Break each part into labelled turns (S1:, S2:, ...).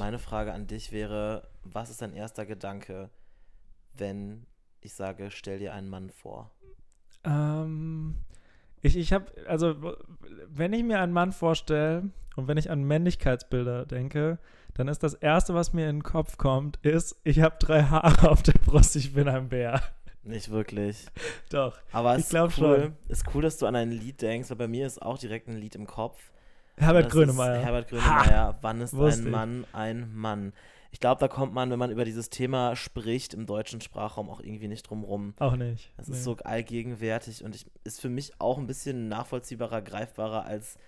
S1: Meine Frage an dich wäre, was ist dein erster Gedanke, wenn ich sage, stell dir einen Mann vor?
S2: Ähm, ich ich habe, also, wenn ich mir einen Mann vorstelle und wenn ich an Männlichkeitsbilder denke, dann ist das Erste, was mir in den Kopf kommt, ist, ich habe drei Haare auf der Brust, ich bin ein Bär.
S1: Nicht wirklich.
S2: Doch.
S1: Aber
S2: Ich
S1: es ist
S2: glaub
S1: cool.
S2: schon.
S1: Ist cool, dass du an ein Lied denkst, weil bei mir ist auch direkt ein Lied im Kopf.
S2: Herbert Grönemeyer.
S1: Herbert Grönemeyer. Wann ist ein
S2: ich.
S1: Mann ein Mann? Ich glaube, da kommt man, wenn man über dieses Thema spricht, im deutschen Sprachraum auch irgendwie nicht drum rum.
S2: Auch nicht.
S1: Es
S2: Nee.
S1: ist so allgegenwärtig und ich, ist für mich auch ein bisschen nachvollziehbarer, greifbarer als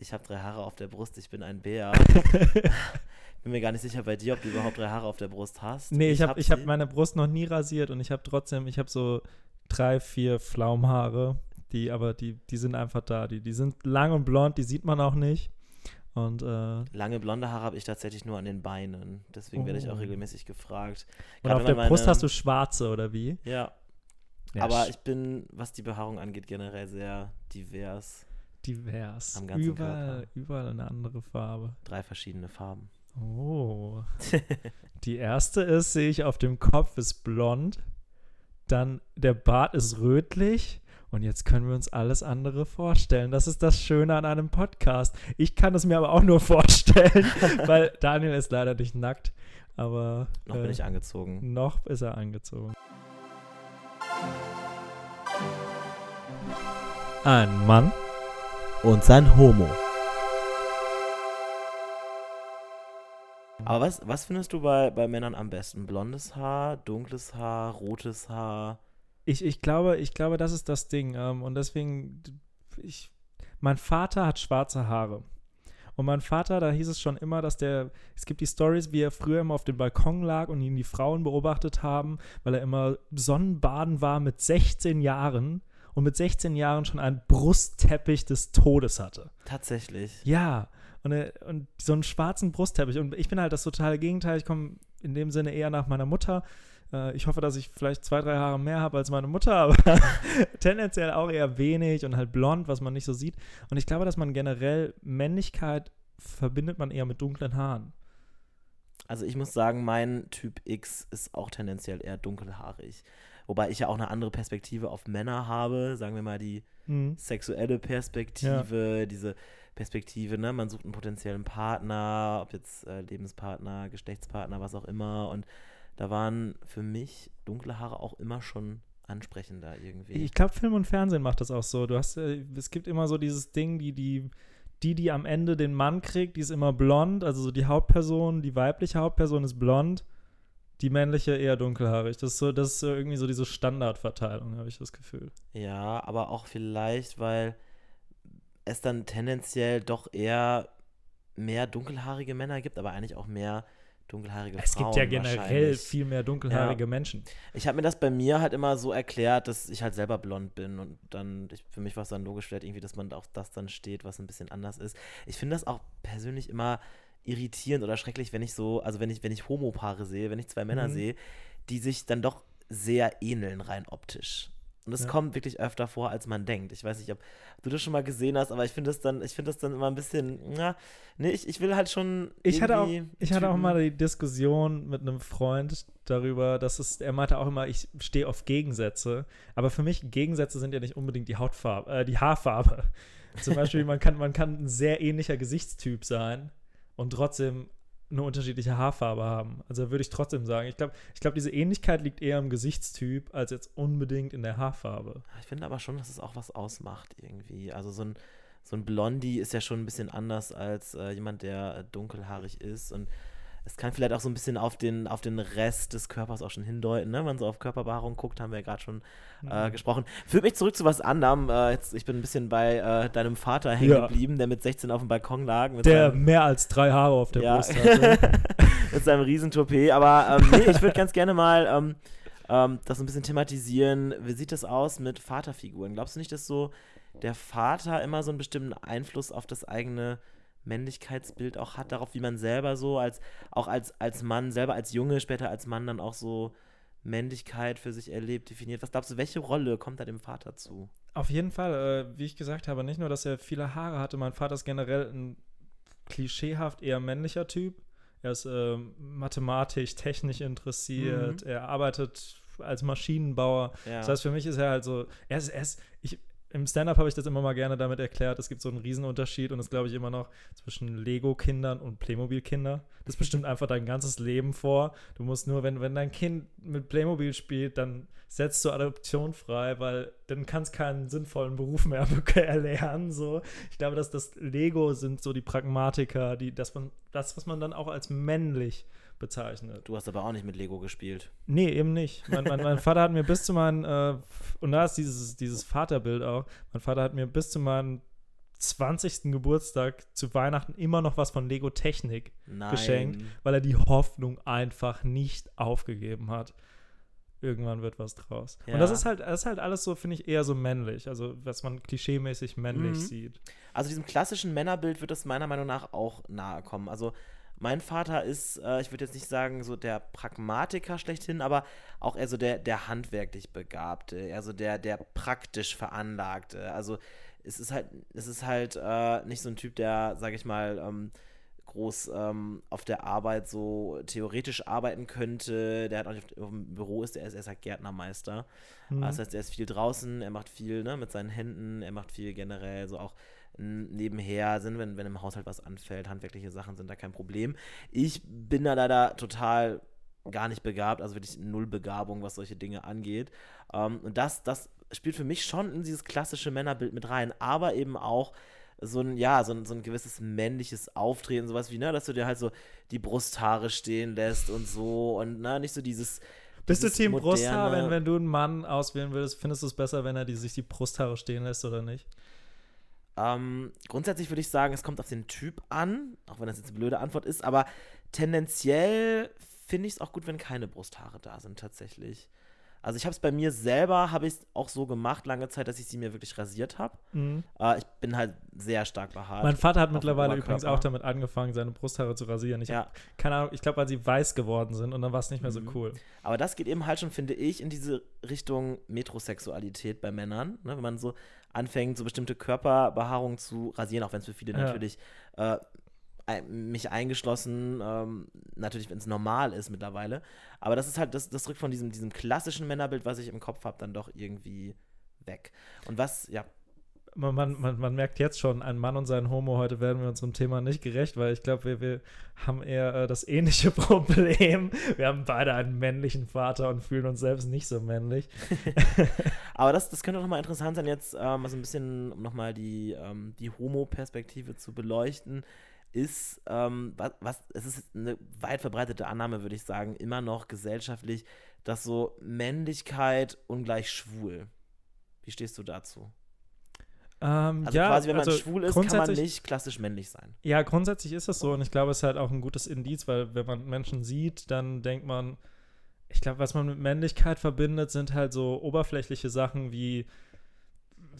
S1: ich habe drei Haare auf der Brust, ich bin ein Bär. bin mir gar nicht sicher bei dir, ob du überhaupt drei Haare auf der Brust hast.
S2: Nee, ich habe
S1: hab
S2: ich hab meine Brust noch nie rasiert und ich habe trotzdem, ich habe so drei, vier Pflaumhaare, die aber, die, die sind einfach da. Die, die sind lang und blond, die sieht man auch nicht. Und, äh,
S1: Lange blonde Haare habe ich tatsächlich nur an den Beinen. Deswegen werde ich auch
S2: Oh.
S1: regelmäßig gefragt.
S2: und
S1: Gerade
S2: auf der Brust
S1: meine-
S2: hast du schwarze, oder wie?
S1: Ja,
S2: Ja,
S1: aber ich bin, was die Behaarung angeht, generell sehr divers.
S2: divers.
S1: am ganzen
S2: überall,
S1: Körper.
S2: überall eine andere Farbe.
S1: Drei verschiedene Farben.
S2: Oh. Die erste ist, sehe ich auf dem Kopf, ist blond. Dann der Bart ist rötlich. Und jetzt können wir uns alles andere vorstellen. Das ist das Schöne an einem Podcast. Ich kann es mir aber auch nur vorstellen, weil Daniel ist leider nicht nackt. Aber
S1: Noch
S2: äh,
S1: bin ich angezogen.
S2: noch ist er angezogen. Ein Mann.
S1: Und sein Homo. Aber was, was findest du bei, bei Männern am besten? Blondes Haar, dunkles Haar, rotes Haar?
S2: Ich, ich, glaube, ich glaube, das ist das Ding. Ähm, und deswegen, ich, mein Vater hat schwarze Haare. Und mein Vater, da hieß es schon immer, dass der, es gibt die Stories, wie er früher immer auf dem Balkon lag und ihn die Frauen beobachtet haben, weil er immer Sonnenbaden war mit 16 Jahren und mit 16 Jahren schon einen Brustteppich des Todes hatte.
S1: Tatsächlich.
S2: Ja, und, er, und so einen schwarzen Brustteppich. Und ich bin halt das totale Gegenteil. Ich komme in dem Sinne eher nach meiner Mutter. Äh, ich hoffe, dass ich vielleicht zwei, drei Haare mehr habe als meine Mutter, aber tendenziell auch eher wenig und halt blond, was man nicht so sieht. Und ich glaube, dass man generell Männlichkeit verbindet man eher mit dunklen Haaren.
S1: Also ich muss sagen, mein Typ X ist auch tendenziell eher dunkelhaarig. Wobei ich ja auch eine andere Perspektive auf Männer habe. Sagen wir mal die
S2: Mhm.
S1: sexuelle Perspektive, diese Perspektive, ne? Man sucht einen potenziellen Partner, ob jetzt äh, Lebenspartner, Geschlechtspartner, was auch immer. Und da waren für mich dunkle Haare auch immer schon ansprechender irgendwie.
S2: Ich glaube, Film und Fernsehen macht das auch so. Du hast, äh, es gibt immer so dieses Ding, die, die, die, die am Ende den Mann kriegt, die ist immer blond. Also so die Hauptperson, die weibliche Hauptperson ist blond, die männliche eher dunkelhaarig. Das ist so, das ist so irgendwie so diese Standardverteilung, habe ich das Gefühl.
S1: Ja, aber auch vielleicht, weil es dann tendenziell doch eher mehr dunkelhaarige Männer gibt, aber eigentlich auch mehr dunkelhaarige
S2: Es
S1: Frauen.
S2: gibt ja generell viel mehr dunkelhaarige Menschen.
S1: Ich habe mir das bei mir halt immer so erklärt, dass ich halt selber blond bin und dann, ich, für mich war es dann logisch vielleicht irgendwie, dass man auf das dann steht, was ein bisschen anders ist. Ich finde das auch persönlich immer irritierend oder schrecklich, wenn ich so, also wenn ich, wenn ich Homopaare sehe, wenn ich zwei Männer
S2: Mhm.
S1: sehe, die sich dann doch sehr ähneln rein optisch. Und es
S2: Ja.
S1: kommt wirklich öfter vor, als man denkt. Ich weiß nicht, ob du das schon mal gesehen hast, aber ich finde das dann, ich finde das dann immer ein bisschen, na, nee, ich, ich will halt schon.
S2: Ich hatte, auch, ich hatte auch mal die Diskussion mit einem Freund darüber, dass es, er meinte auch immer, ich stehe auf Gegensätze. Aber für mich, Gegensätze sind ja nicht unbedingt die Hautfarbe, äh, die Haarfarbe. Zum Beispiel, man kann, man kann ein sehr ähnlicher Gesichtstyp sein und trotzdem eine unterschiedliche Haarfarbe haben. Also würde ich trotzdem sagen, ich glaube, ich glaub, diese Ähnlichkeit liegt eher im Gesichtstyp als jetzt unbedingt in der Haarfarbe.
S1: Ich finde aber schon, dass es auch was ausmacht irgendwie. Also so ein, so ein Blondie ist ja schon ein bisschen anders als äh, jemand, der äh, dunkelhaarig ist. Und es kann vielleicht auch so ein bisschen auf den, auf den Rest des Körpers auch schon hindeuten. Ne? Wenn man so auf Körperbehaarung guckt, haben wir ja gerade schon äh,
S2: Mhm.
S1: gesprochen. Führt mich zurück zu was anderem. Äh, jetzt, ich bin ein bisschen bei äh, deinem Vater hängen
S2: Ja.
S1: geblieben, der mit 16 auf dem Balkon lag.
S2: Der
S1: seinem,
S2: mehr als drei Haare auf der
S1: Ja.
S2: Brust hatte.
S1: mit seinem Riesentoupet. Aber ähm, nee, ich würde ganz gerne mal ähm, ähm, das ein bisschen thematisieren. Wie sieht das aus mit Vaterfiguren? Glaubst du nicht, dass so der Vater immer so einen bestimmten Einfluss auf das eigene Männlichkeitsbild auch hat, darauf, wie man selber so, als, auch als, als Mann, selber als Junge, später als Mann dann auch so Männlichkeit für sich erlebt, definiert? Was glaubst du, welche Rolle kommt da dem Vater zu?
S2: Auf jeden Fall, äh, wie ich gesagt habe, nicht nur, dass er viele Haare hatte, mein Vater ist generell ein klischeehaft eher männlicher Typ. er ist äh, mathematisch, technisch interessiert,
S1: Mhm.
S2: er arbeitet als Maschinenbauer.
S1: Ja.
S2: Das heißt, für mich ist er halt so, er ist, er ist ich, im Stand-up habe ich das immer mal gerne damit erklärt, es gibt so einen Riesenunterschied und das glaube ich immer noch zwischen Lego-Kindern und Playmobil-Kinder. Das bestimmt einfach dein ganzes Leben vor. Du musst nur, wenn, wenn dein Kind mit Playmobil spielt, dann setzt du Adoption frei, weil dann kannst keinen sinnvollen Beruf mehr erlernen. So. Ich glaube, dass das Lego sind so die Pragmatiker, die, dass man, das, was man dann auch als männlich bezeichnet.
S1: Du hast aber auch nicht mit Lego gespielt.
S2: Nee, eben nicht. Mein, mein, mein Vater hat mir bis zu meinem, äh, und da ist dieses, dieses Vaterbild auch, mein Vater hat mir bis zu meinem 20. Geburtstag zu Weihnachten immer noch was von Lego Technik
S1: Nein.
S2: geschenkt, weil er die Hoffnung einfach nicht aufgegeben hat. Irgendwann wird was draus.
S1: Ja.
S2: Und das ist halt, das ist halt alles so, finde ich, eher so männlich. Also, was man klischeemäßig männlich
S1: Mhm.
S2: sieht.
S1: Also diesem klassischen Männerbild wird es meiner Meinung nach auch nahe kommen. Also mein Vater ist, äh, ich würde jetzt nicht sagen, so der Pragmatiker schlechthin, aber auch eher so der, der handwerklich Begabte, eher so der, der praktisch Veranlagte. Also es ist halt, es ist halt äh, nicht so ein Typ, der, sage ich mal, ähm, groß ähm, auf der Arbeit so theoretisch arbeiten könnte, der halt auch nicht auf, dem Büro ist, der ist, er ist halt Gärtnermeister.
S2: Mhm.
S1: Das heißt, er ist viel draußen, er macht viel ne, mit seinen Händen, er macht viel generell, so auch nebenher, sind, wenn, wenn im Haushalt was anfällt, handwerkliche Sachen sind da kein Problem. Ich bin da leider total gar nicht begabt, also wirklich null Begabung, was solche Dinge angeht. Ähm, und das, das spielt für mich schon in dieses klassische Männerbild mit rein, aber eben auch so ein, ja, so ein, so ein gewisses männliches Auftreten, sowas wie, ne, dass du dir halt so die Brusthaare stehen lässt und so und ne, nicht so dieses.
S2: Bist du Team Brusthaar, wenn, wenn du einen Mann auswählen würdest, findest du es besser, wenn er die, sich die Brusthaare stehen lässt oder nicht?
S1: Ähm, grundsätzlich würde ich sagen, es kommt auf den Typ an, auch wenn das jetzt eine blöde Antwort ist, aber tendenziell finde ich es auch gut, wenn keine Brusthaare da sind, tatsächlich. Also ich habe es bei mir selber, habe ich es auch so gemacht, lange Zeit, dass ich sie mir wirklich rasiert habe.
S2: Mhm.
S1: Äh, ich bin halt sehr stark behaart.
S2: Mein Vater hat mittlerweile übrigens auch damit angefangen, seine Brusthaare zu rasieren. Ich
S1: Ja.
S2: habe keine Ahnung, ich glaube, weil sie weiß geworden sind und dann war es nicht mehr so
S1: Mhm.
S2: cool.
S1: Aber das geht eben halt schon, finde ich, in diese Richtung Metrosexualität bei Männern. Ne? Wenn man so anfängt, so bestimmte Körperbehaarungen zu rasieren, auch wenn es für viele
S2: Ja.
S1: natürlich, äh, mich eingeschlossen, ähm, natürlich, wenn es normal ist mittlerweile. Aber das ist halt, das, das rückt von diesem, diesem klassischen Männerbild, was ich im Kopf habe, dann doch irgendwie weg. Und was, ja,
S2: Man, man, man, man merkt jetzt schon, ein Mann und sein Homo, heute werden wir unserem Thema nicht gerecht, weil ich glaube, wir, wir haben eher äh, das ähnliche Problem. Wir haben beide einen männlichen Vater und fühlen uns selbst nicht so männlich.
S1: Aber das, das könnte nochmal interessant sein, jetzt ähm, also ein bisschen, um nochmal die, ähm, die Homo-Perspektive zu beleuchten, ist, ähm, was, was, es ist eine weit verbreitete Annahme, würde ich sagen, immer noch gesellschaftlich, dass so Männlichkeit ungleich schwul. Wie stehst du dazu?
S2: Ähm,
S1: Also
S2: ja,
S1: quasi, wenn man
S2: also
S1: schwul ist, kann man nicht klassisch männlich sein.
S2: Ja, grundsätzlich ist das so und ich glaube, es ist halt auch ein gutes Indiz, weil wenn man Menschen sieht, dann denkt man, ich glaube, was man mit Männlichkeit verbindet, sind halt so oberflächliche Sachen wie,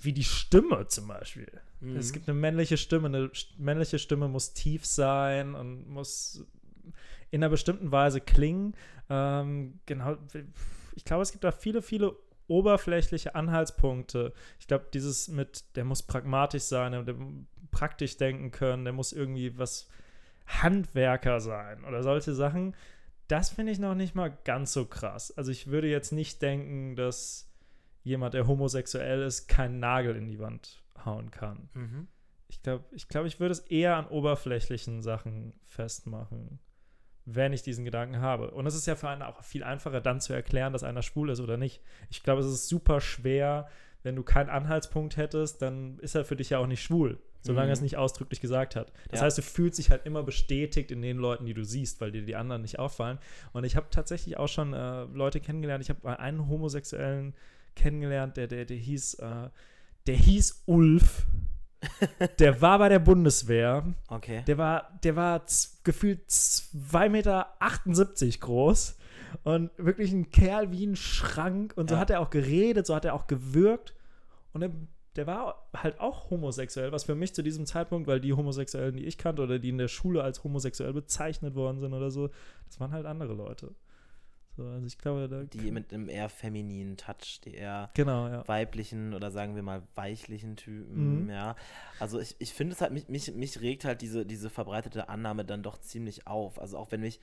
S2: wie die Stimme zum Beispiel.
S1: Mhm.
S2: Es gibt eine männliche Stimme, eine männliche Stimme muss tief sein und muss in einer bestimmten Weise klingen. Ähm, genau, ich glaube, es gibt da viele, viele oberflächliche Anhaltspunkte. Ich glaube, dieses mit, der muss pragmatisch sein, der, der praktisch denken können, der muss irgendwie was Handwerker sein oder solche Sachen. Das finde ich noch nicht mal ganz so krass. Also ich würde jetzt nicht denken, dass jemand, der homosexuell ist, keinen Nagel in die Wand hauen kann.
S1: Mhm.
S2: Ich glaube, ich, glaub, ich würde es eher an oberflächlichen Sachen festmachen, wenn ich diesen Gedanken habe. Und es ist ja für einen auch viel einfacher, dann zu erklären, dass einer schwul ist oder nicht. Ich glaube, es ist super schwer, wenn du keinen Anhaltspunkt hättest, dann ist er für dich ja auch nicht schwul, solange
S1: Mhm.
S2: er es nicht ausdrücklich gesagt hat. Das
S1: Ja.
S2: heißt, du fühlst dich halt immer bestätigt in den Leuten, die du siehst, weil dir die anderen nicht auffallen. Und ich habe tatsächlich auch schon äh, Leute kennengelernt. Ich habe einen Homosexuellen kennengelernt, der, der, der hieß, äh, der hieß Ulf. Der war bei der Bundeswehr.
S1: Okay.
S2: Der war, der war gefühlt 2,78 Meter groß und wirklich ein Kerl wie ein Schrank. Und so
S1: Ja.
S2: hat er auch geredet, so hat er auch gewirkt. Und der, der war halt auch homosexuell, was für mich zu diesem Zeitpunkt, weil die Homosexuellen, die ich kannte oder die in der Schule als homosexuell bezeichnet worden sind oder so, das waren halt andere Leute. So, also ich glaube, da
S1: Die mit einem eher femininen Touch, die eher
S2: genau, ja.
S1: weiblichen oder sagen wir mal weichlichen Typen,
S2: Mhm.
S1: ja. Also ich, ich finde es halt, mich, mich, mich regt halt diese, diese verbreitete Annahme dann doch ziemlich auf. Also auch wenn mich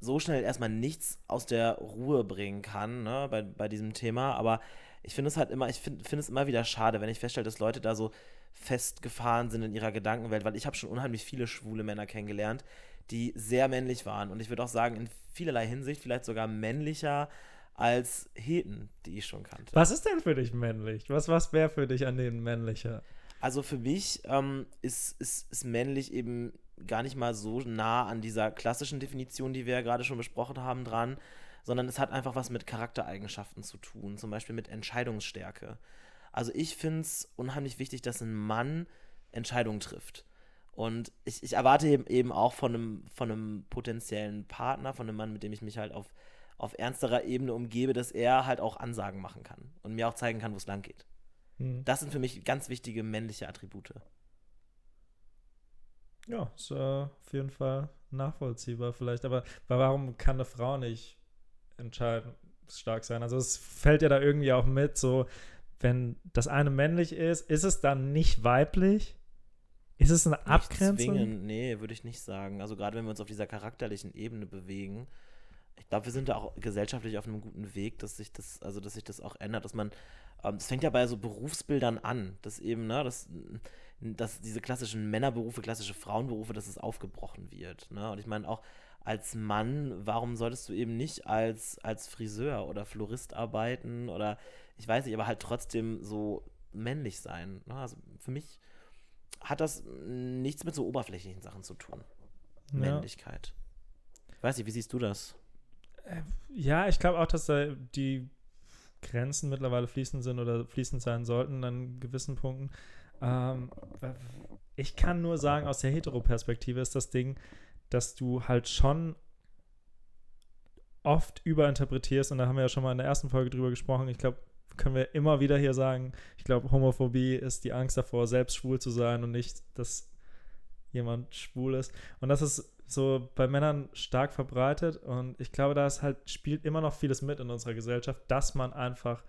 S1: so schnell erstmal nichts aus der Ruhe bringen kann, ne, bei, bei diesem Thema, aber ich finde es halt immer, ich finde find es immer wieder schade, wenn ich feststelle, dass Leute da so festgefahren sind in ihrer Gedankenwelt, weil ich habe schon unheimlich viele schwule Männer kennengelernt, die sehr männlich waren und ich würde auch sagen, in vielerlei Hinsicht vielleicht sogar männlicher als Heten, die ich schon kannte.
S2: Was ist denn für dich männlich? Was, was wäre für dich an denen männlicher?
S1: Also für mich ähm, ist, ist, ist männlich eben gar nicht mal so nah an dieser klassischen Definition, die wir ja gerade schon besprochen haben, dran, sondern es hat einfach was mit Charaktereigenschaften zu tun, zum Beispiel mit Entscheidungsstärke. Also ich finde es unheimlich wichtig, dass ein Mann Entscheidungen trifft. Und ich, ich erwarte eben, eben auch von einem, von einem potenziellen Partner, von einem Mann, mit dem ich mich halt auf, auf ernsterer Ebene umgebe, dass er halt auch Ansagen machen kann und mir auch zeigen kann, wo es lang geht.
S2: Hm.
S1: Das sind für mich ganz wichtige männliche Attribute.
S2: Ja, ist äh, auf jeden Fall nachvollziehbar vielleicht. Aber warum kann eine Frau nicht entscheidungsstark sein? Also es fällt ja da irgendwie auch mit, so wenn das eine männlich ist, ist es dann nicht weiblich? Ist es eine
S1: Nicht
S2: Abgrenzung?
S1: zwingend, nee, würde ich nicht sagen. Also gerade wenn wir uns auf dieser charakterlichen Ebene bewegen, ich glaube, wir sind da auch gesellschaftlich auf einem guten Weg, dass sich das, also dass sich das auch ändert, dass man, ähm, das fängt ja bei so Berufsbildern an, dass eben, ne, dass, dass diese klassischen Männerberufe, klassische Frauenberufe, dass es aufgebrochen wird. Ne? Und ich meine auch als Mann, warum solltest du eben nicht als, als Friseur oder Florist arbeiten oder ich weiß nicht, aber halt trotzdem so männlich sein. Ne? Also für mich hat das nichts mit so oberflächlichen Sachen zu tun.
S2: Ja.
S1: Männlichkeit. Weiß nicht, wie siehst du das?
S2: Ja, ich glaube auch, dass da die Grenzen mittlerweile fließend sind oder fließend sein sollten an gewissen Punkten. Ähm, ich kann nur sagen, aus der Hetero-Perspektive ist das Ding, dass du halt schon oft überinterpretierst, und da haben wir ja schon mal in der ersten Folge drüber gesprochen. Ich glaube, können wir immer wieder hier sagen, ich glaube, Homophobie ist die Angst davor, selbst schwul zu sein und nicht, dass jemand schwul ist. Und das ist so bei Männern stark verbreitet und ich glaube, da ist halt spielt immer noch vieles mit in unserer Gesellschaft, dass man einfach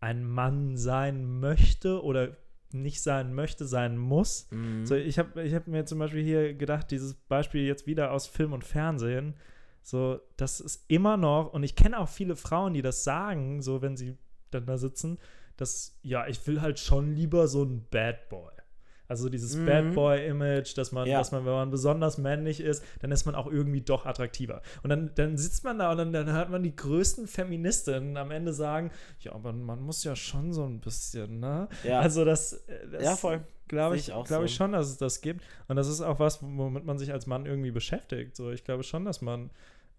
S2: ein Mann sein möchte oder nicht sein möchte, sein muss.
S1: Mhm.
S2: So, ich habe ich hab mir zum Beispiel hier gedacht, dieses Beispiel jetzt wieder aus Film und Fernsehen, so, das ist immer noch, und ich kenne auch viele Frauen, die das sagen, so, wenn sie dann da sitzen, dass, ja, ich will halt schon lieber so ein Bad Boy. Also dieses
S1: Mhm.
S2: Bad Boy-Image, dass man,
S1: Ja.
S2: dass man, wenn man besonders männlich ist, dann ist man auch irgendwie doch attraktiver. Und dann, dann sitzt man da und dann, dann hört man die größten Feministinnen am Ende sagen, ja, aber man muss ja schon so ein bisschen, ne?
S1: ja.
S2: Also das, äh, das
S1: Ja, voll.
S2: glaube ich,
S1: ich
S2: glaube ich
S1: so.
S2: schon, dass es das gibt. Und das ist auch was, womit man sich als Mann irgendwie beschäftigt. So, ich glaube schon, dass man,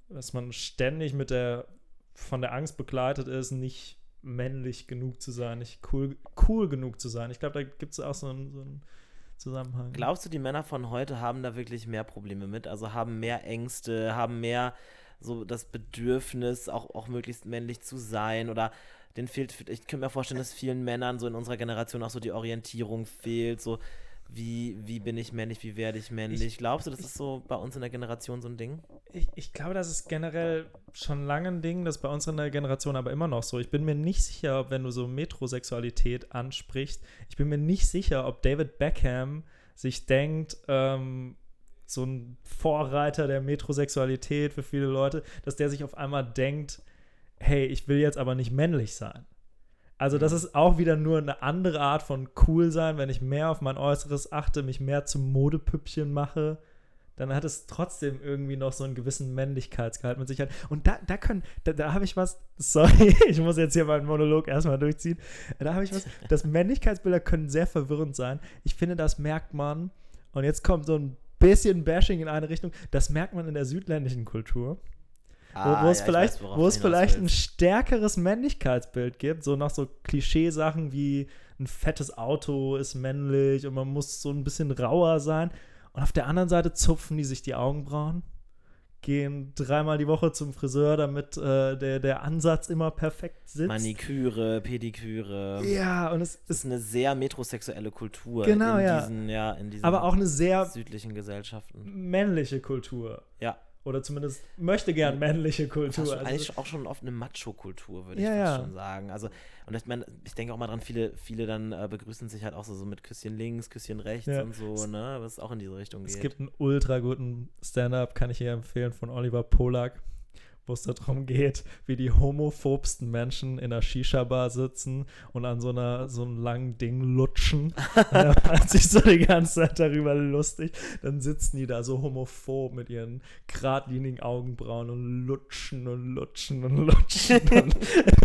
S2: dass man ständig mit der, von der Angst begleitet ist, nicht männlich genug zu sein, nicht cool, cool genug zu sein. Ich glaube, da gibt es auch so einen, so einen Zusammenhang.
S1: Glaubst du, die Männer von heute haben da wirklich mehr Probleme mit? Also haben mehr Ängste, haben mehr so das Bedürfnis, auch, auch möglichst männlich zu sein oder den fehlt, ich könnte mir vorstellen, dass vielen Männern so in unserer Generation auch so die Orientierung fehlt, so wie, wie bin ich männlich, wie werde ich männlich?
S2: Ich-
S1: Glaubst du, das ist so bei uns in der Generation so ein Ding?
S2: Ich, ich glaube, das ist generell schon lange ein Ding, das ist bei uns in der Generation aber immer noch so. Ich bin mir nicht sicher, ob wenn du so Metrosexualität ansprichst, ich bin mir nicht sicher, ob David Beckham sich denkt, ähm, so ein Vorreiter der Metrosexualität für viele Leute, dass der sich auf einmal denkt, hey, ich will jetzt aber nicht männlich sein. Also das ist auch wieder nur eine andere Art von cool sein, wenn ich mehr auf mein Äußeres achte, mich mehr zum Modepüppchen mache, dann hat es trotzdem irgendwie noch so einen gewissen Männlichkeitsgehalt mit Sicherheit. Und da, da können, da, da habe ich was, sorry, ich muss jetzt hier meinen Monolog erstmal durchziehen. Da habe ich was, das Männlichkeitsbilder können sehr verwirrend sein. Ich finde, das merkt man, und jetzt kommt so ein bisschen Bashing in eine Richtung, das merkt man in der südländischen Kultur
S1: Ah,
S2: wo es
S1: ja, ich
S2: vielleicht,
S1: weiß,
S2: wo es vielleicht ein stärkeres Männlichkeitsbild gibt, so nach so Klischeesachen wie ein fettes Auto ist männlich und man muss so ein bisschen rauer sein. Und auf der anderen Seite zupfen die sich die Augenbrauen, gehen dreimal die Woche zum Friseur, damit äh, der, der Ansatz immer perfekt sitzt.
S1: Maniküre, Pediküre.
S2: ja, und es
S1: Das ist
S2: ist
S1: eine sehr metrosexuelle Kultur
S2: Genau,
S1: in
S2: ja.
S1: diesen, ja, in diesen
S2: aber auch eine sehr
S1: südlichen Gesellschaften.
S2: männliche Kultur.
S1: Ja.
S2: Oder zumindest möchte gern männliche Kultur.
S1: Fast schon,
S2: Also,
S1: eigentlich auch schon oft eine Macho-Kultur, würde
S2: Ja,
S1: ich
S2: ja.
S1: schon sagen. Also, und ich meine, ich denke auch mal dran, viele, viele dann äh, begrüßen sich halt auch so, so mit Küsschen links, Küsschen rechts
S2: Ja.
S1: und so, ne? Was auch in diese Richtung geht.
S2: es gibt einen ultra guten Stand-up, kann ich hier empfehlen, von Oliver Polak, wo es darum geht, wie die homophobsten Menschen in einer Shisha-Bar sitzen und an so, einer, so einem langen Ding lutschen. Und er macht sich so die ganze Zeit darüber lustig. Dann sitzen die da so homophob mit ihren geradlinigen Augenbrauen und lutschen und lutschen und lutschen. und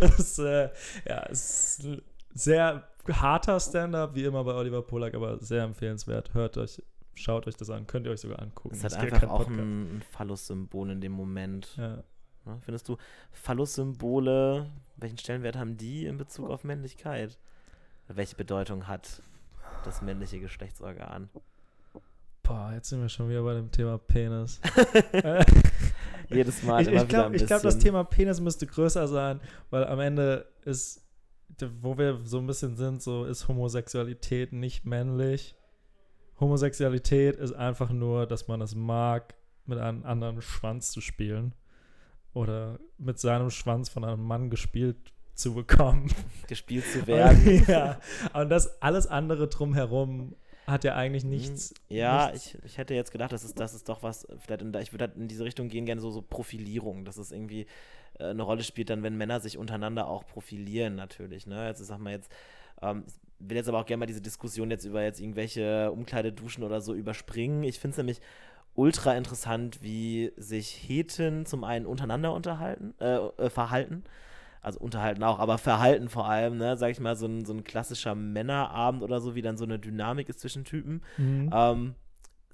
S2: das äh, ja, ist ein sehr harter Stand-up, wie immer bei Oliver Polak, aber sehr empfehlenswert. Hört euch, schaut euch das an, könnt ihr euch sogar angucken.
S1: Halt
S2: hier
S1: einfach auch
S2: Podcast.
S1: ein Phallus-Symbol in dem Moment.
S2: Ja.
S1: Ne? Findest du Phallus-Symbole, welchen Stellenwert haben die in Bezug auf Männlichkeit? Welche Bedeutung hat das männliche Geschlechtsorgan?
S2: Boah, jetzt sind wir schon wieder bei dem Thema Penis. Äh,
S1: Jedes Mal
S2: ich
S1: immer
S2: ich
S1: wieder ein
S2: glaube, glaub, das Thema Penis müsste größer sein, weil am Ende ist, wo wir so ein bisschen sind, so ist Homosexualität nicht männlich. Homosexualität ist einfach nur, dass man es mag, mit einem anderen Schwanz zu spielen. Oder mit seinem Schwanz von einem Mann gespielt zu bekommen.
S1: gespielt zu werden.
S2: ja, und das alles andere drumherum hat ja eigentlich nichts.
S1: Hm, Ja,
S2: nichts-
S1: ich, ich hätte jetzt gedacht, das ist, das ist doch was, vielleicht in, ich würde halt in diese Richtung gehen, gerne so, so Profilierung, dass es irgendwie äh, eine Rolle spielt, dann, wenn Männer sich untereinander auch profilieren, natürlich. Ne? Jetzt sag mal jetzt, ähm, ich will jetzt aber auch gerne mal diese Diskussion jetzt über jetzt irgendwelche Umkleideduschen oder so überspringen. Ich finde es nämlich ultra interessant, wie sich Heten zum einen untereinander unterhalten, äh, äh, verhalten. Also unterhalten auch, aber verhalten vor allem, ne, sag ich mal, so ein, so ein klassischer Männerabend oder so, wie dann so eine Dynamik ist zwischen Typen.
S2: Mhm.
S1: Ähm,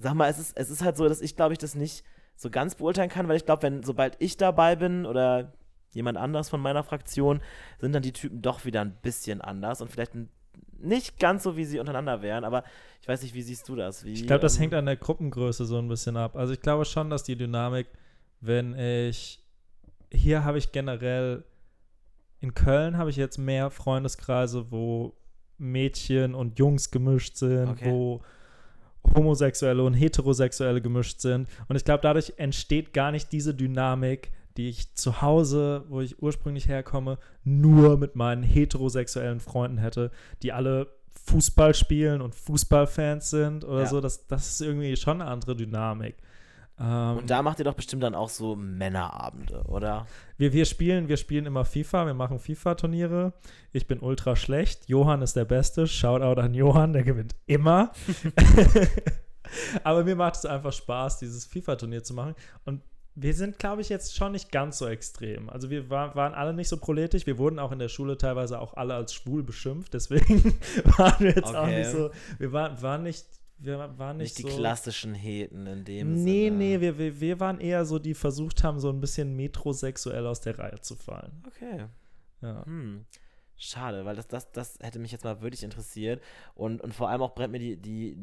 S1: sag mal, es ist, es ist halt so, dass ich, glaube ich, das nicht so ganz beurteilen kann, weil ich glaube, wenn, sobald ich dabei bin oder jemand anders von meiner Fraktion, sind dann die Typen doch wieder ein bisschen anders und vielleicht ein, nicht ganz so, wie sie untereinander wären, aber ich weiß nicht, wie siehst du das? Wie,
S2: Ich glaube, das
S1: ähm,
S2: hängt an der Gruppengröße so ein bisschen ab. Also ich glaube schon, dass die Dynamik, wenn ich hier habe ich generell in Köln habe ich jetzt mehr Freundeskreise, wo Mädchen und Jungs gemischt sind,
S1: Okay.
S2: wo Homosexuelle und Heterosexuelle gemischt sind. Und ich glaube, dadurch entsteht gar nicht diese Dynamik, die ich zu Hause, wo ich ursprünglich herkomme, nur mit meinen heterosexuellen Freunden hätte, die alle Fußball spielen und Fußballfans sind oder
S1: Ja.
S2: so. Das, das ist irgendwie schon eine andere Dynamik. Ähm,
S1: Und da macht ihr doch bestimmt dann auch so Männerabende, oder?
S2: wir, wir, spielen, wir spielen immer FIFA, wir machen FIFA-Turniere. Ich bin ultra schlecht. Johann ist der Beste. Shoutout an Johann, der gewinnt immer. Aber mir macht es einfach Spaß, dieses FIFA-Turnier zu machen. Und wir sind, glaube ich, jetzt schon nicht ganz so extrem. Also wir war, waren alle nicht so proletisch. Wir wurden auch in der Schule teilweise auch alle als schwul beschimpft. Deswegen waren wir jetzt auch
S1: Okay.
S2: nicht so. Wir waren, waren nicht. Wir waren
S1: Nicht
S2: nicht,
S1: die
S2: so,
S1: klassischen Heten in dem
S2: Nee,
S1: Sinne.
S2: nee, wir, wir, wir waren eher so, die versucht haben, so ein bisschen metrosexuell aus der Reihe zu fallen.
S1: Okay.
S2: Ja.
S1: Hm. Schade, weil das, das, das hätte mich jetzt mal wirklich interessiert. Und, und vor allem auch brennt mir die, die,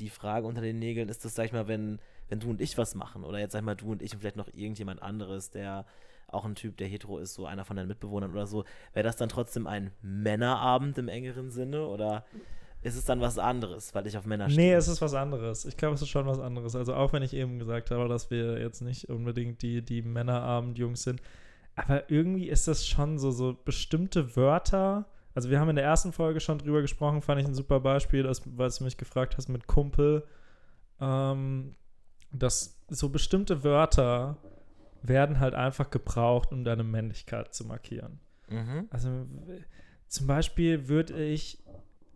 S1: die Frage unter den Nägeln, ist das, sag ich mal, wenn, wenn du und ich was machen, oder jetzt sag mal du und ich und vielleicht noch irgendjemand anderes, der auch ein Typ, der hetero ist, so einer von deinen Mitbewohnern oder so, wäre das dann trotzdem ein Männerabend im engeren Sinne? Oder ist es dann was anderes, weil ich auf Männer stehe?
S2: Nee, es ist was anderes. Ich glaube, es ist schon was anderes. Also auch wenn ich eben gesagt habe, dass wir jetzt nicht unbedingt die, die Männerabend-Jungs sind. Aber irgendwie ist das schon so, so bestimmte Wörter. Also wir haben in der ersten Folge schon drüber gesprochen, fand ich ein super Beispiel, das, weil du mich gefragt hast mit Kumpel. Ähm, dass so bestimmte Wörter werden halt einfach gebraucht, um deine Männlichkeit zu markieren.
S1: Mhm.
S2: Also zum Beispiel würde ich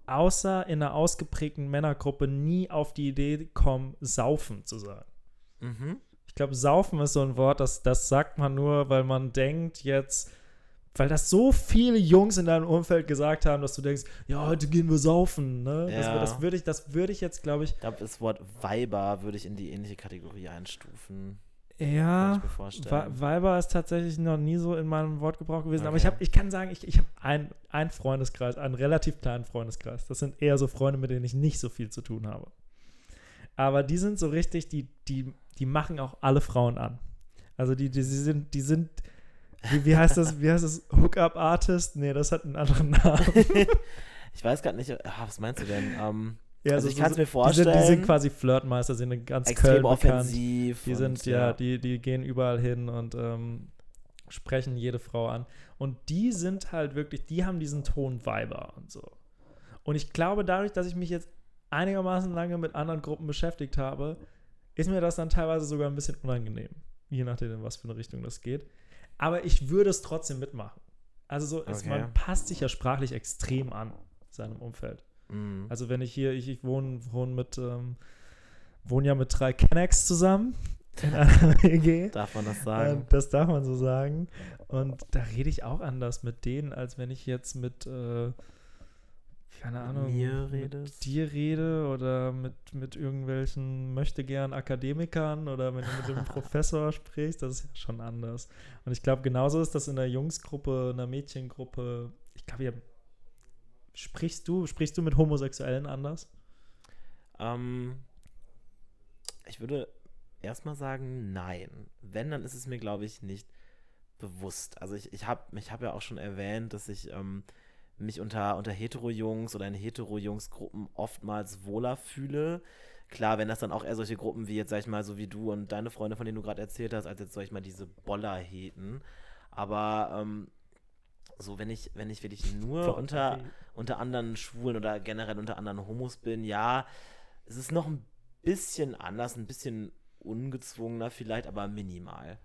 S2: außer in einer ausgeprägten Männergruppe nie auf die Idee kommen, saufen zu sagen.
S1: Mhm.
S2: Ich glaube, saufen ist so ein Wort, das, das sagt man nur, weil man denkt jetzt, weil das so viele Jungs in deinem Umfeld gesagt haben, dass du denkst, ja, heute gehen wir saufen. Ne?
S1: Ja.
S2: Das, das würde ich, das würde ich jetzt, glaube ich,
S1: Ich glaube, das Wort Weiber würde ich in die ähnliche Kategorie einstufen. Kann
S2: ja.
S1: ich mir vorstellen.
S2: Wa- Weiber ist tatsächlich noch nie so in meinem Wortgebrauch gewesen, aber ich,
S1: Okay.
S2: hab, ich kann sagen, ich, ich habe einen ein Freundeskreis, einen relativ kleinen Freundeskreis. Das sind eher so Freunde, mit denen ich nicht so viel zu tun habe. Aber die sind so richtig, die, die, die machen auch alle Frauen an. Also die, die, sie sind, die sind, wie, wie heißt das, wie heißt das, Hookup-Artist? Nee, das hat einen anderen Namen.
S1: ich weiß gerade nicht, ah, was meinst du denn? Ähm,
S2: Ja,
S1: also
S2: so-
S1: ich kann es
S2: so-
S1: mir
S2: Die
S1: vorstellen.
S2: sind, die sind quasi Flirtmeister, sind in ganz
S1: extrem
S2: Köln bekannt. Die sind,
S1: und,
S2: ja, die, die gehen überall hin und ähm, sprechen jede Frau an. Und die sind halt wirklich, die haben diesen Ton Weiber und so. Und ich glaube, dadurch, dass ich mich jetzt einigermaßen lange mit anderen Gruppen beschäftigt habe, ist mir das dann teilweise sogar ein bisschen unangenehm. Je nachdem, in was für eine Richtung das geht. Aber ich würde es trotzdem mitmachen. Also so, es,
S1: Okay.
S2: man passt sich ja sprachlich extrem an seinem Umfeld.
S1: Mhm.
S2: Also wenn ich hier, ich, ich wohne, wohne mit, ähm, wohne ja mit drei Kennex zusammen in einer WG.
S1: Darf man das
S2: Äh,
S1: sagen?
S2: Das darf man so sagen. Und da rede ich auch anders mit denen, als wenn ich jetzt mit, äh, keine Ahnung,
S1: Mir
S2: mit
S1: redest?
S2: dir rede oder mit, mit irgendwelchen möchte gern Akademikern oder wenn du mit dem Professor sprichst, das ist ja schon anders. Und ich glaube, genauso ist das in der Jungsgruppe, in der Mädchengruppe. Ich glaube, sprichst du, sprichst du mit Homosexuellen anders?
S1: Ähm, ich würde erstmal sagen, nein. Wenn, dann ist es mir, glaube ich, nicht bewusst. Also ich, ich habe ich hab ja auch schon erwähnt, dass ich ähm, mich unter, unter Hetero-Jungs oder in Hetero-Jungs-Gruppen oftmals wohler fühle. Klar, wenn das dann auch eher solche Gruppen wie jetzt, sag ich mal, so wie du und deine Freunde, von denen du gerade erzählt hast, als jetzt, sag ich mal, diese Bollerheten. Aber ähm, so, wenn ich, wenn ich wirklich nur unter, unter anderen Schwulen oder generell unter anderen Homos bin, ja, es ist noch ein bisschen anders, ein bisschen ungezwungener vielleicht, aber minimal.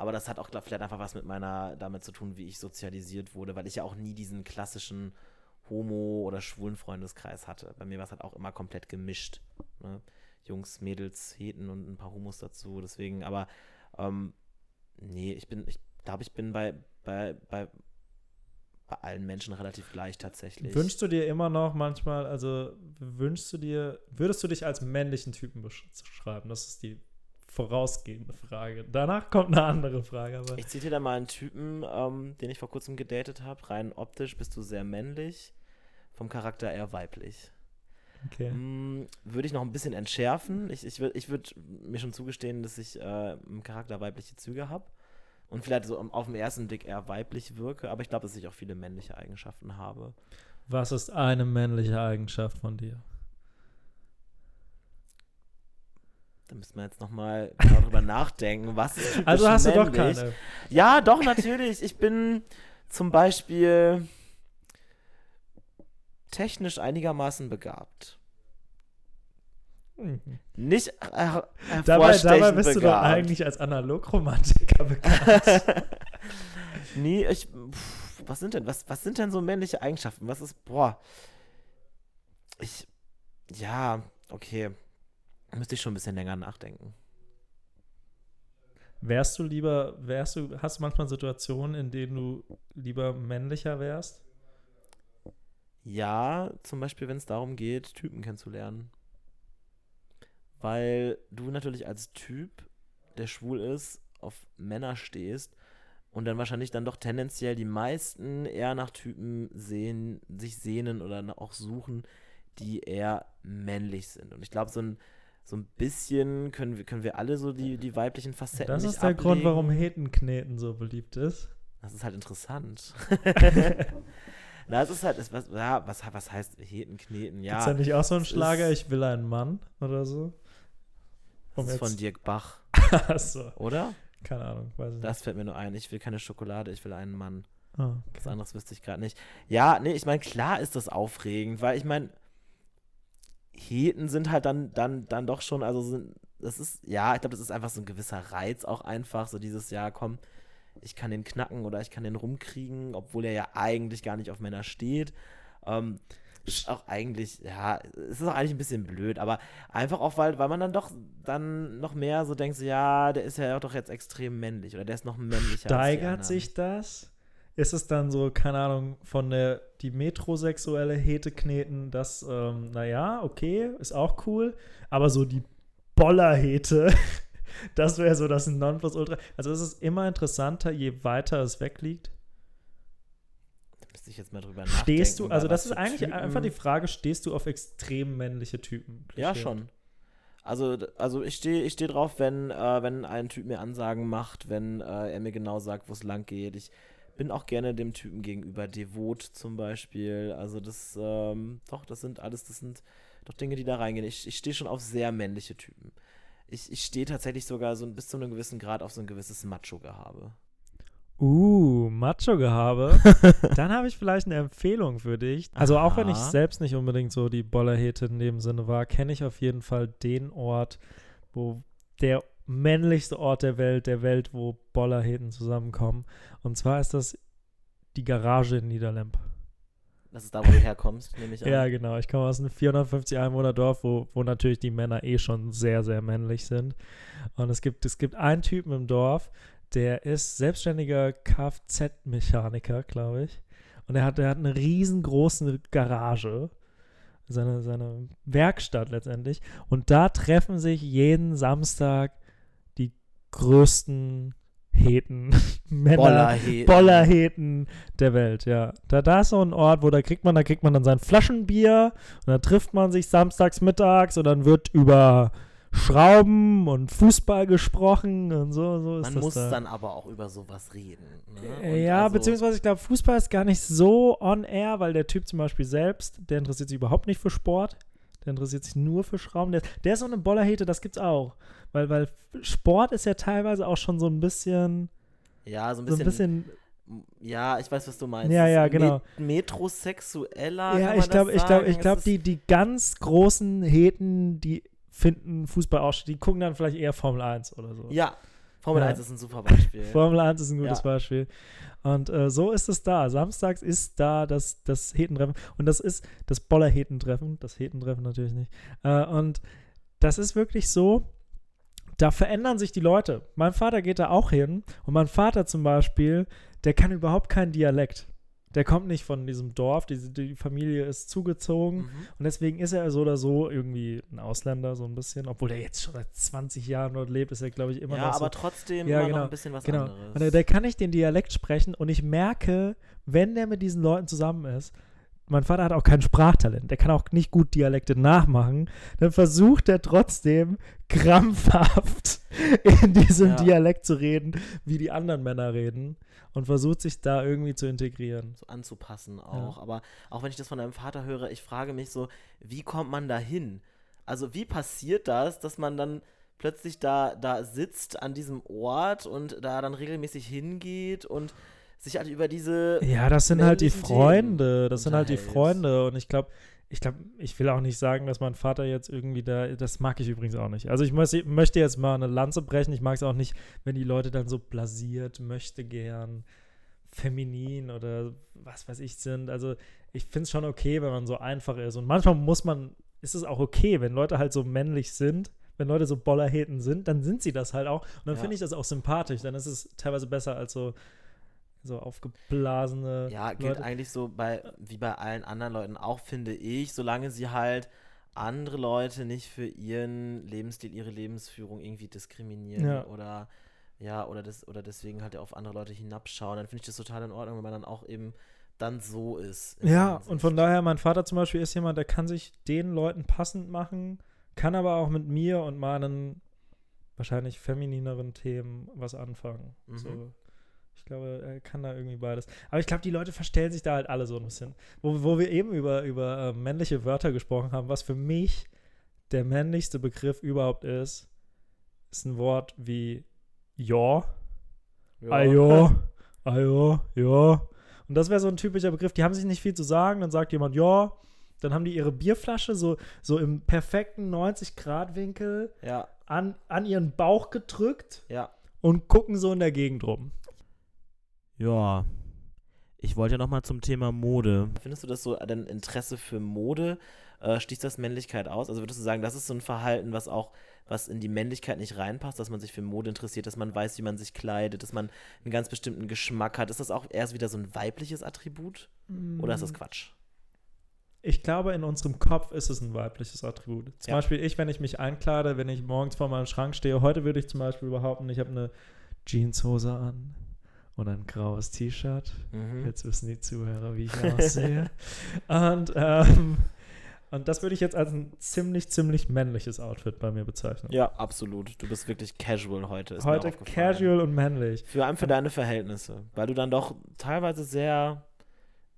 S1: Aber das hat auch glaub, vielleicht einfach was mit meiner, damit zu tun, wie ich sozialisiert wurde, weil ich ja auch nie diesen klassischen Homo- oder schwulen Freundeskreis hatte. Bei mir war es halt auch immer komplett gemischt. Ne? Jungs, Mädels, Heten und ein paar Homos dazu. Deswegen, aber ähm, nee, ich bin, ich glaube, ich bin bei, bei, bei, bei allen Menschen relativ gleich tatsächlich.
S2: Wünschst du dir immer noch manchmal, also wünschst du dir, würdest du dich als männlichen Typen beschreiben? Das ist die vorausgehende Frage. Danach kommt eine andere Frage. Aber
S1: Ich zitiere da mal einen Typen, ähm, den ich vor kurzem gedatet habe. Rein optisch bist du sehr männlich, vom Charakter eher weiblich.
S2: okay.
S1: Mm, würde ich noch ein bisschen entschärfen. Ich, ich würde ich würd mir schon zugestehen, dass ich äh, im Charakter weibliche Züge habe. Und vielleicht so auf den ersten Blick eher weiblich wirke, aber ich glaube, dass ich auch viele männliche Eigenschaften habe.
S2: Was ist eine männliche Eigenschaft von dir?
S1: Da müssen wir jetzt nochmal drüber nachdenken. Was ist typisch
S2: Also hast du doch
S1: männlich?
S2: keine.
S1: Ja, doch, natürlich. Ich bin zum Beispiel technisch einigermaßen begabt.
S2: Mhm.
S1: Nicht äh,
S2: Dabei, dabei bist du doch
S1: begabt.
S2: eigentlich als Analog-Romantiker bekannt.
S1: nee, ich. Pff, was sind denn, was, was sind denn so männliche Eigenschaften? Was ist, boah. Ich. Ja, okay. Müsste ich schon ein bisschen länger nachdenken.
S2: wärst du lieber, wärst du, hast du manchmal Situationen, in denen du lieber männlicher wärst?
S1: Ja, zum Beispiel, wenn es darum geht, Typen kennenzulernen. Weil du natürlich als Typ, der schwul ist, auf Männer stehst und dann wahrscheinlich dann doch tendenziell die meisten eher nach Typen sehen, sich sehnen oder auch suchen, die eher männlich sind. Und ich glaube, so ein, so ein bisschen können wir, können wir alle so die, die weiblichen Facetten
S2: Das ist der Grund,
S1: ablegen.
S2: warum Hetenkneten so beliebt ist.
S1: Das ist halt interessant. Na, es ist halt, es, was, ja, was, was heißt Hetenkneten? Ja,
S2: Ist ja nicht auch so ein Schlager,
S1: ist-
S2: ich will einen Mann oder so?
S1: das ist von Dirk Bach,
S2: Achso,
S1: oder?
S2: keine Ahnung, weiß ich nicht.
S1: Das fällt mir nur ein. Ich will keine Schokolade, ich will einen Mann. Was
S2: okay.
S1: anderes wüsste ich gerade nicht. Ja, nee, ich meine, klar ist das aufregend, weil ich meine, Heten sind halt dann, dann, dann doch schon, also sind, das ist, ja, ich glaube, das ist einfach so ein gewisser Reiz auch einfach, so dieses, ja, komm, ich kann den knacken oder ich kann den rumkriegen, obwohl er ja eigentlich gar nicht auf Männer steht. Ähm, ist auch eigentlich, ja, es ist auch eigentlich ein bisschen blöd, aber einfach auch, weil, weil man dann doch dann noch mehr so denkt, so, ja, der ist ja doch jetzt extrem männlich oder der ist noch männlicher.
S2: Steigert sich das? Ist es dann so, keine Ahnung, von der die metrosexuelle Hetekneten, das, ähm, naja, okay, ist auch cool, aber so die Bollerhete, das wäre so das Nonplusultra. Also es ist immer interessanter, je weiter es wegliegt.
S1: Da müsste ich jetzt mal drüber nachdenken.
S2: Stehst du, also das ist eigentlich
S1: Typen-
S2: einfach die Frage, stehst du auf extrem männliche Typen?
S1: Ja,
S2: Klischee.
S1: schon. Also, also ich stehe ich steh drauf, wenn, äh, wenn ein Typ mir Ansagen macht, wenn äh, er mir genau sagt, wo es lang geht. Ich bin auch gerne dem Typen gegenüber devot zum Beispiel. Also das, ähm, doch, das sind alles, das sind doch Dinge, die da reingehen. Ich, ich stehe schon auf sehr männliche Typen. Ich, ich stehe tatsächlich sogar so bis zu einem gewissen Grad auf so ein gewisses Macho-Gehabe.
S2: Uh, Macho-Gehabe. Dann habe ich vielleicht eine Empfehlung für dich. Also auch wenn ich selbst nicht unbedingt so die Bollerhete in dem Sinne war, kenne ich auf jeden Fall den Ort, wo der männlichste Ort der Welt, der Welt, wo Bollerheten zusammenkommen. Und zwar ist das die Garage in Niederlemp.
S1: Das ist da, wo du herkommst, nehme ich an.
S2: Ja, genau. Ich komme aus einem 450 Einwohner Dorf, wo, wo natürlich die Männer eh schon sehr, sehr männlich sind. Und es gibt, es gibt einen Typen im Dorf, der ist selbstständiger Kfz-Mechaniker, glaube ich. Und er hat, er hat eine riesengroße Garage, seine, seine Werkstatt letztendlich. Und da treffen sich jeden Samstag größten Heten, Männer,
S1: Bollerheten.
S2: Bollerheten der Welt, ja. Da, da ist so ein Ort, wo da kriegt man, da kriegt man dann sein Flaschenbier und dann trifft man sich samstags mittags und dann wird über Schrauben und Fußball gesprochen und so, so ist
S1: Man
S2: das
S1: muss
S2: da.
S1: dann aber auch über sowas reden. Ne?
S2: Äh, ja,
S1: also-
S2: beziehungsweise ich glaube, Fußball ist gar nicht so on air, weil der Typ zum Beispiel selbst, der interessiert sich überhaupt nicht für Sport. Der interessiert sich nur für Schrauben. Der, der ist so eine Bollerhete, das gibt's auch. Weil, weil Sport ist ja teilweise auch schon so ein bisschen,
S1: Ja, so ein
S2: so
S1: bisschen.
S2: ein bisschen
S1: ja, ich weiß, was du meinst.
S2: Ja, ja, genau.
S1: Metrosexueller.
S2: Ja, ich glaube, ich glaube, ich glaube, die, die ganz großen Heten, die finden Fußball auch, die gucken dann vielleicht eher Formel 1 oder so.
S1: Ja, Formel
S2: Ja.
S1: 1 ist ein super Beispiel.
S2: Formel 1 ist ein gutes
S1: Ja.
S2: Beispiel. Und äh, so ist es da. Samstags ist da das, das Hetentreffen. Und das ist das Boller-Hetentreffen. Das Hetentreffen natürlich nicht. Äh, und das ist wirklich so, da verändern sich die Leute. Mein Vater geht da auch hin. Und mein Vater zum Beispiel, der kann überhaupt keinen Dialekt. Der kommt nicht von diesem Dorf. Die, die Familie ist zugezogen.
S1: Mhm.
S2: Und deswegen ist er so oder so irgendwie ein Ausländer, so ein bisschen. Obwohl er jetzt schon seit 20 Jahren dort lebt, ist er, glaube ich, immer
S1: Ja,
S2: noch so
S1: aber trotzdem
S2: Ja,
S1: immer
S2: genau,
S1: noch ein bisschen was
S2: Genau.
S1: anderes.
S2: Und der, der kann nicht den Dialekt sprechen und ich merke, wenn der mit diesen Leuten zusammen ist, mein Vater hat auch kein Sprachtalent, der kann auch nicht gut Dialekte nachmachen, dann versucht er trotzdem krampfhaft in diesem
S1: Ja.
S2: Dialekt zu reden, wie die anderen Männer reden und versucht sich da irgendwie zu integrieren.
S1: so anzupassen auch. Aber auch wenn ich das von deinem Vater höre, ich frage mich so, wie kommt man da hin? Also wie passiert das, dass man dann plötzlich da, da sitzt an diesem Ort und da dann regelmäßig hingeht und sich halt über diese
S2: Ja, das sind halt die Freunde. Das sind halt die. Freunde. Und ich glaube, ich glaube, ich will auch nicht sagen, dass mein Vater jetzt irgendwie da, das mag ich übrigens auch nicht. Also ich muss, möchte jetzt mal eine Lanze brechen. Ich mag es auch nicht, wenn die Leute dann so blasiert, möchte gern, feminin oder was weiß ich sind. Also ich finde es schon okay, wenn man so einfach ist. Und manchmal muss man, ist es auch okay, wenn Leute halt so männlich sind. Wenn Leute so Bollerheten sind, dann sind sie das halt auch. Und dann
S1: Ja.
S2: finde ich das auch sympathisch. Dann ist es teilweise besser als so, so aufgeblasene
S1: Ja, gilt
S2: Leute.
S1: eigentlich so bei, wie bei allen anderen Leuten auch, finde ich, solange sie halt andere Leute nicht für ihren Lebensstil, ihre Lebensführung irgendwie diskriminieren
S2: Ja.
S1: oder ja, oder das, oder deswegen halt auf andere Leute hinabschauen, dann finde ich das total in Ordnung, wenn man dann auch eben dann so ist.
S2: Ja, und von daher, mein Vater zum Beispiel ist jemand, der kann sich den Leuten passend machen, kann aber auch mit mir und meinen wahrscheinlich feminineren Themen was anfangen.
S1: Mhm.
S2: So. Ich glaube, er kann da irgendwie beides. Aber ich glaube, die Leute verstellen sich da halt alle so ein bisschen. Wo, wo wir eben über, über äh, männliche Wörter gesprochen haben, was für mich der männlichste Begriff überhaupt ist, ist ein Wort wie ja. Ah ja, ja. Und das wäre so ein typischer Begriff. Die haben sich nicht viel zu sagen, dann sagt jemand ja. Dann haben die ihre Bierflasche so, so im perfekten 90-Grad-Winkel
S1: Ja,
S2: an, an ihren Bauch gedrückt
S1: ja.
S2: und gucken so in der Gegend rum.
S1: Ja. Ich wollte ja nochmal zum Thema Mode. Findest du das so, dein Interesse für Mode, äh, schließt das Männlichkeit aus? Also würdest du sagen, das ist so ein Verhalten, was auch, was in die Männlichkeit nicht reinpasst, dass man sich für Mode interessiert, dass man weiß, wie man sich kleidet, dass man einen ganz bestimmten Geschmack hat. Ist das auch erst wieder so ein weibliches Attribut? Oder ist das Quatsch?
S2: Ich glaube, in unserem Kopf ist es ein weibliches Attribut. Zum
S1: Ja.
S2: Beispiel ich, wenn ich mich einkleide, wenn ich morgens vor meinem Schrank stehe, heute würde ich zum Beispiel behaupten, ich habe eine Jeanshose an und ein graues T-Shirt.
S1: Mhm.
S2: Jetzt wissen die Zuhörer, wie ich aussehe. und, ähm, und das würde ich jetzt als ein ziemlich, ziemlich männliches Outfit bei mir bezeichnen.
S1: Ja, absolut. Du bist wirklich casual heute. Ist
S2: Heute casual und männlich.
S1: Für allem für deine Verhältnisse, weil du dann doch teilweise sehr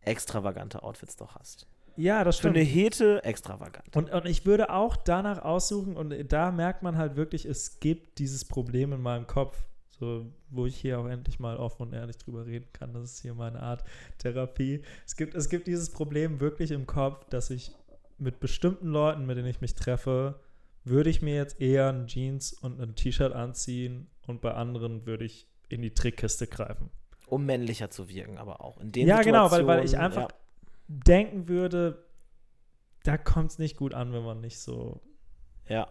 S1: extravagante Outfits doch hast.
S2: Ja, das
S1: Für
S2: stimmt.
S1: eine Hete extravagant.
S2: Und, und ich würde auch danach aussuchen, und da merkt man halt wirklich, es gibt dieses Problem in meinem Kopf, so, wo ich hier auch endlich mal offen und ehrlich drüber reden kann. Das ist hier meine Art Therapie. Es gibt, es gibt dieses Problem wirklich im Kopf, dass ich mit bestimmten Leuten, mit denen ich mich treffe, würde ich mir jetzt eher ein Jeans und ein T-Shirt anziehen und bei anderen würde ich in die Trickkiste greifen.
S1: Um männlicher zu wirken, aber auch. In den
S2: Ja, genau, weil, weil ich einfach denken würde, da kommt es nicht gut an, wenn man nicht so,
S1: Ja, ja.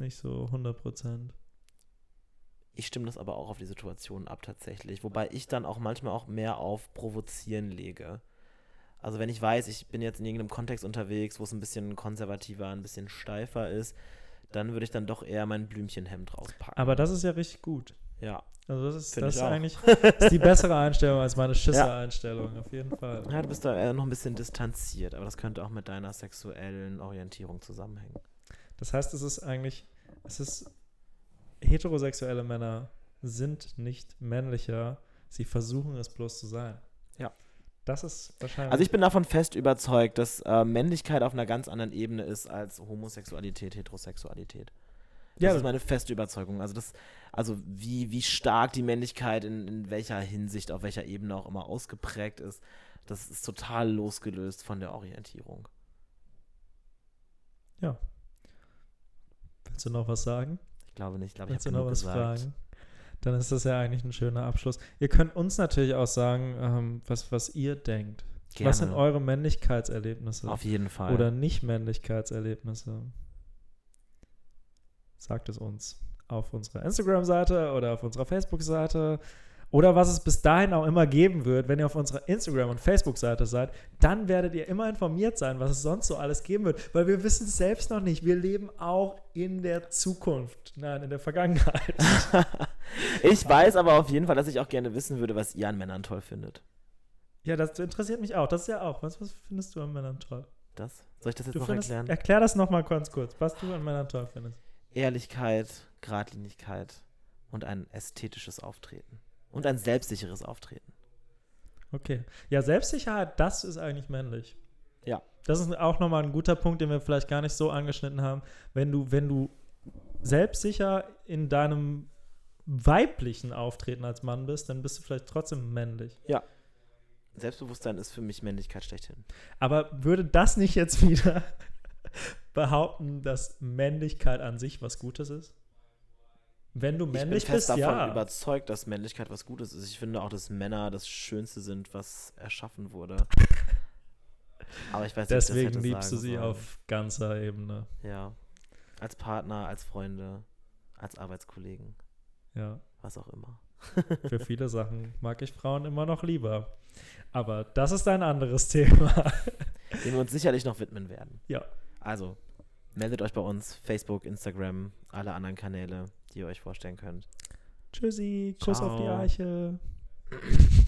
S2: nicht so 100 Prozent.
S1: Ich stimme das aber auch auf die Situation ab tatsächlich. Wobei ich dann auch manchmal auch mehr auf Provozieren lege. Also wenn ich weiß, ich bin jetzt in irgendeinem Kontext unterwegs, wo es ein bisschen konservativer, ein bisschen steifer ist, dann würde ich dann doch eher mein Blümchenhemd rauspacken.
S2: Aber das ist ja richtig gut.
S1: ja.
S2: Also das ist, das ist eigentlich ist die bessere Einstellung als meine Schisser-Einstellung, auf jeden Fall.
S1: ja, du bist da eher noch ein bisschen distanziert, aber das könnte auch mit deiner sexuellen Orientierung zusammenhängen.
S2: Das heißt, es ist eigentlich, es ist, heterosexuelle Männer sind nicht männlicher, sie versuchen es bloß zu sein.
S1: Ja.
S2: Das ist wahrscheinlich.
S1: Also ich bin davon fest überzeugt, dass äh, Männlichkeit auf einer ganz anderen Ebene ist als Homosexualität, Heterosexualität. Das
S2: ja,
S1: ist meine feste Überzeugung. Also das, also wie, wie stark die Männlichkeit in, in welcher Hinsicht, auf welcher Ebene auch immer ausgeprägt ist, das ist total losgelöst von der Orientierung.
S2: willst du noch was sagen?
S1: Ich glaube nicht, ich glaube, ich habe
S2: noch was
S1: gesagt.
S2: fragen? Dann ist das ja eigentlich ein schöner Abschluss. Ihr könnt uns natürlich auch sagen, ähm, was, was ihr denkt.
S1: Gerne.
S2: Was sind eure Männlichkeitserlebnisse?
S1: Auf jeden Fall.
S2: oder Nicht-Männlichkeitserlebnisse? Sagt es uns auf unserer Instagram-Seite oder auf unserer Facebook-Seite oder was es bis dahin auch immer geben wird. Wenn ihr auf unserer Instagram- und Facebook-Seite seid, dann werdet ihr immer informiert sein, was es sonst so alles geben wird, weil wir wissen es selbst noch nicht. Wir leben auch in der Zukunft, nein, in der Vergangenheit.
S1: ich weiß aber auf jeden Fall, dass ich auch gerne wissen würde, was ihr an Männern toll findet.
S2: ja, das interessiert mich auch. Das ist ja auch. Was, was findest du an Männern toll?
S1: Das? Soll ich das jetzt
S2: Du
S1: noch
S2: findest,
S1: erklären?
S2: erklär das nochmal ganz kurz, was du an Männern toll findest.
S1: Ehrlichkeit, Gradlinigkeit und ein ästhetisches Auftreten. Und ein selbstsicheres Auftreten.
S2: Okay. Ja, Selbstsicherheit, das ist eigentlich männlich.
S1: Ja.
S2: Das ist auch nochmal ein guter Punkt, den wir vielleicht gar nicht so angeschnitten haben. Wenn du, wenn du selbstsicher in deinem weiblichen Auftreten als Mann bist, dann bist du vielleicht trotzdem männlich.
S1: Selbstbewusstsein ist für mich Männlichkeit schlechthin.
S2: Aber würde das nicht jetzt wieder behaupten, dass Männlichkeit an sich was Gutes ist? Wenn du männlich
S1: ich bin fest
S2: bist,
S1: davon
S2: ja.
S1: überzeugt, dass Männlichkeit was Gutes ist. Ich finde auch, dass Männer das Schönste sind, was erschaffen wurde. Aber ich weiß nicht, ich das
S2: Deswegen liebst du sie
S1: sollen.
S2: auf ganzer Ebene.
S1: Ja. Als Partner, als Freunde, als Arbeitskollegen,
S2: Ja.
S1: was auch immer.
S2: Für viele Sachen mag ich Frauen immer noch lieber. Aber das ist ein anderes Thema.
S1: Dem wir uns sicherlich noch widmen werden.
S2: Ja.
S1: Also, meldet euch bei uns. Facebook, Instagram, alle anderen Kanäle, die ihr euch vorstellen könnt.
S2: Tschüssi, Kuss Ciao. auf die Arche.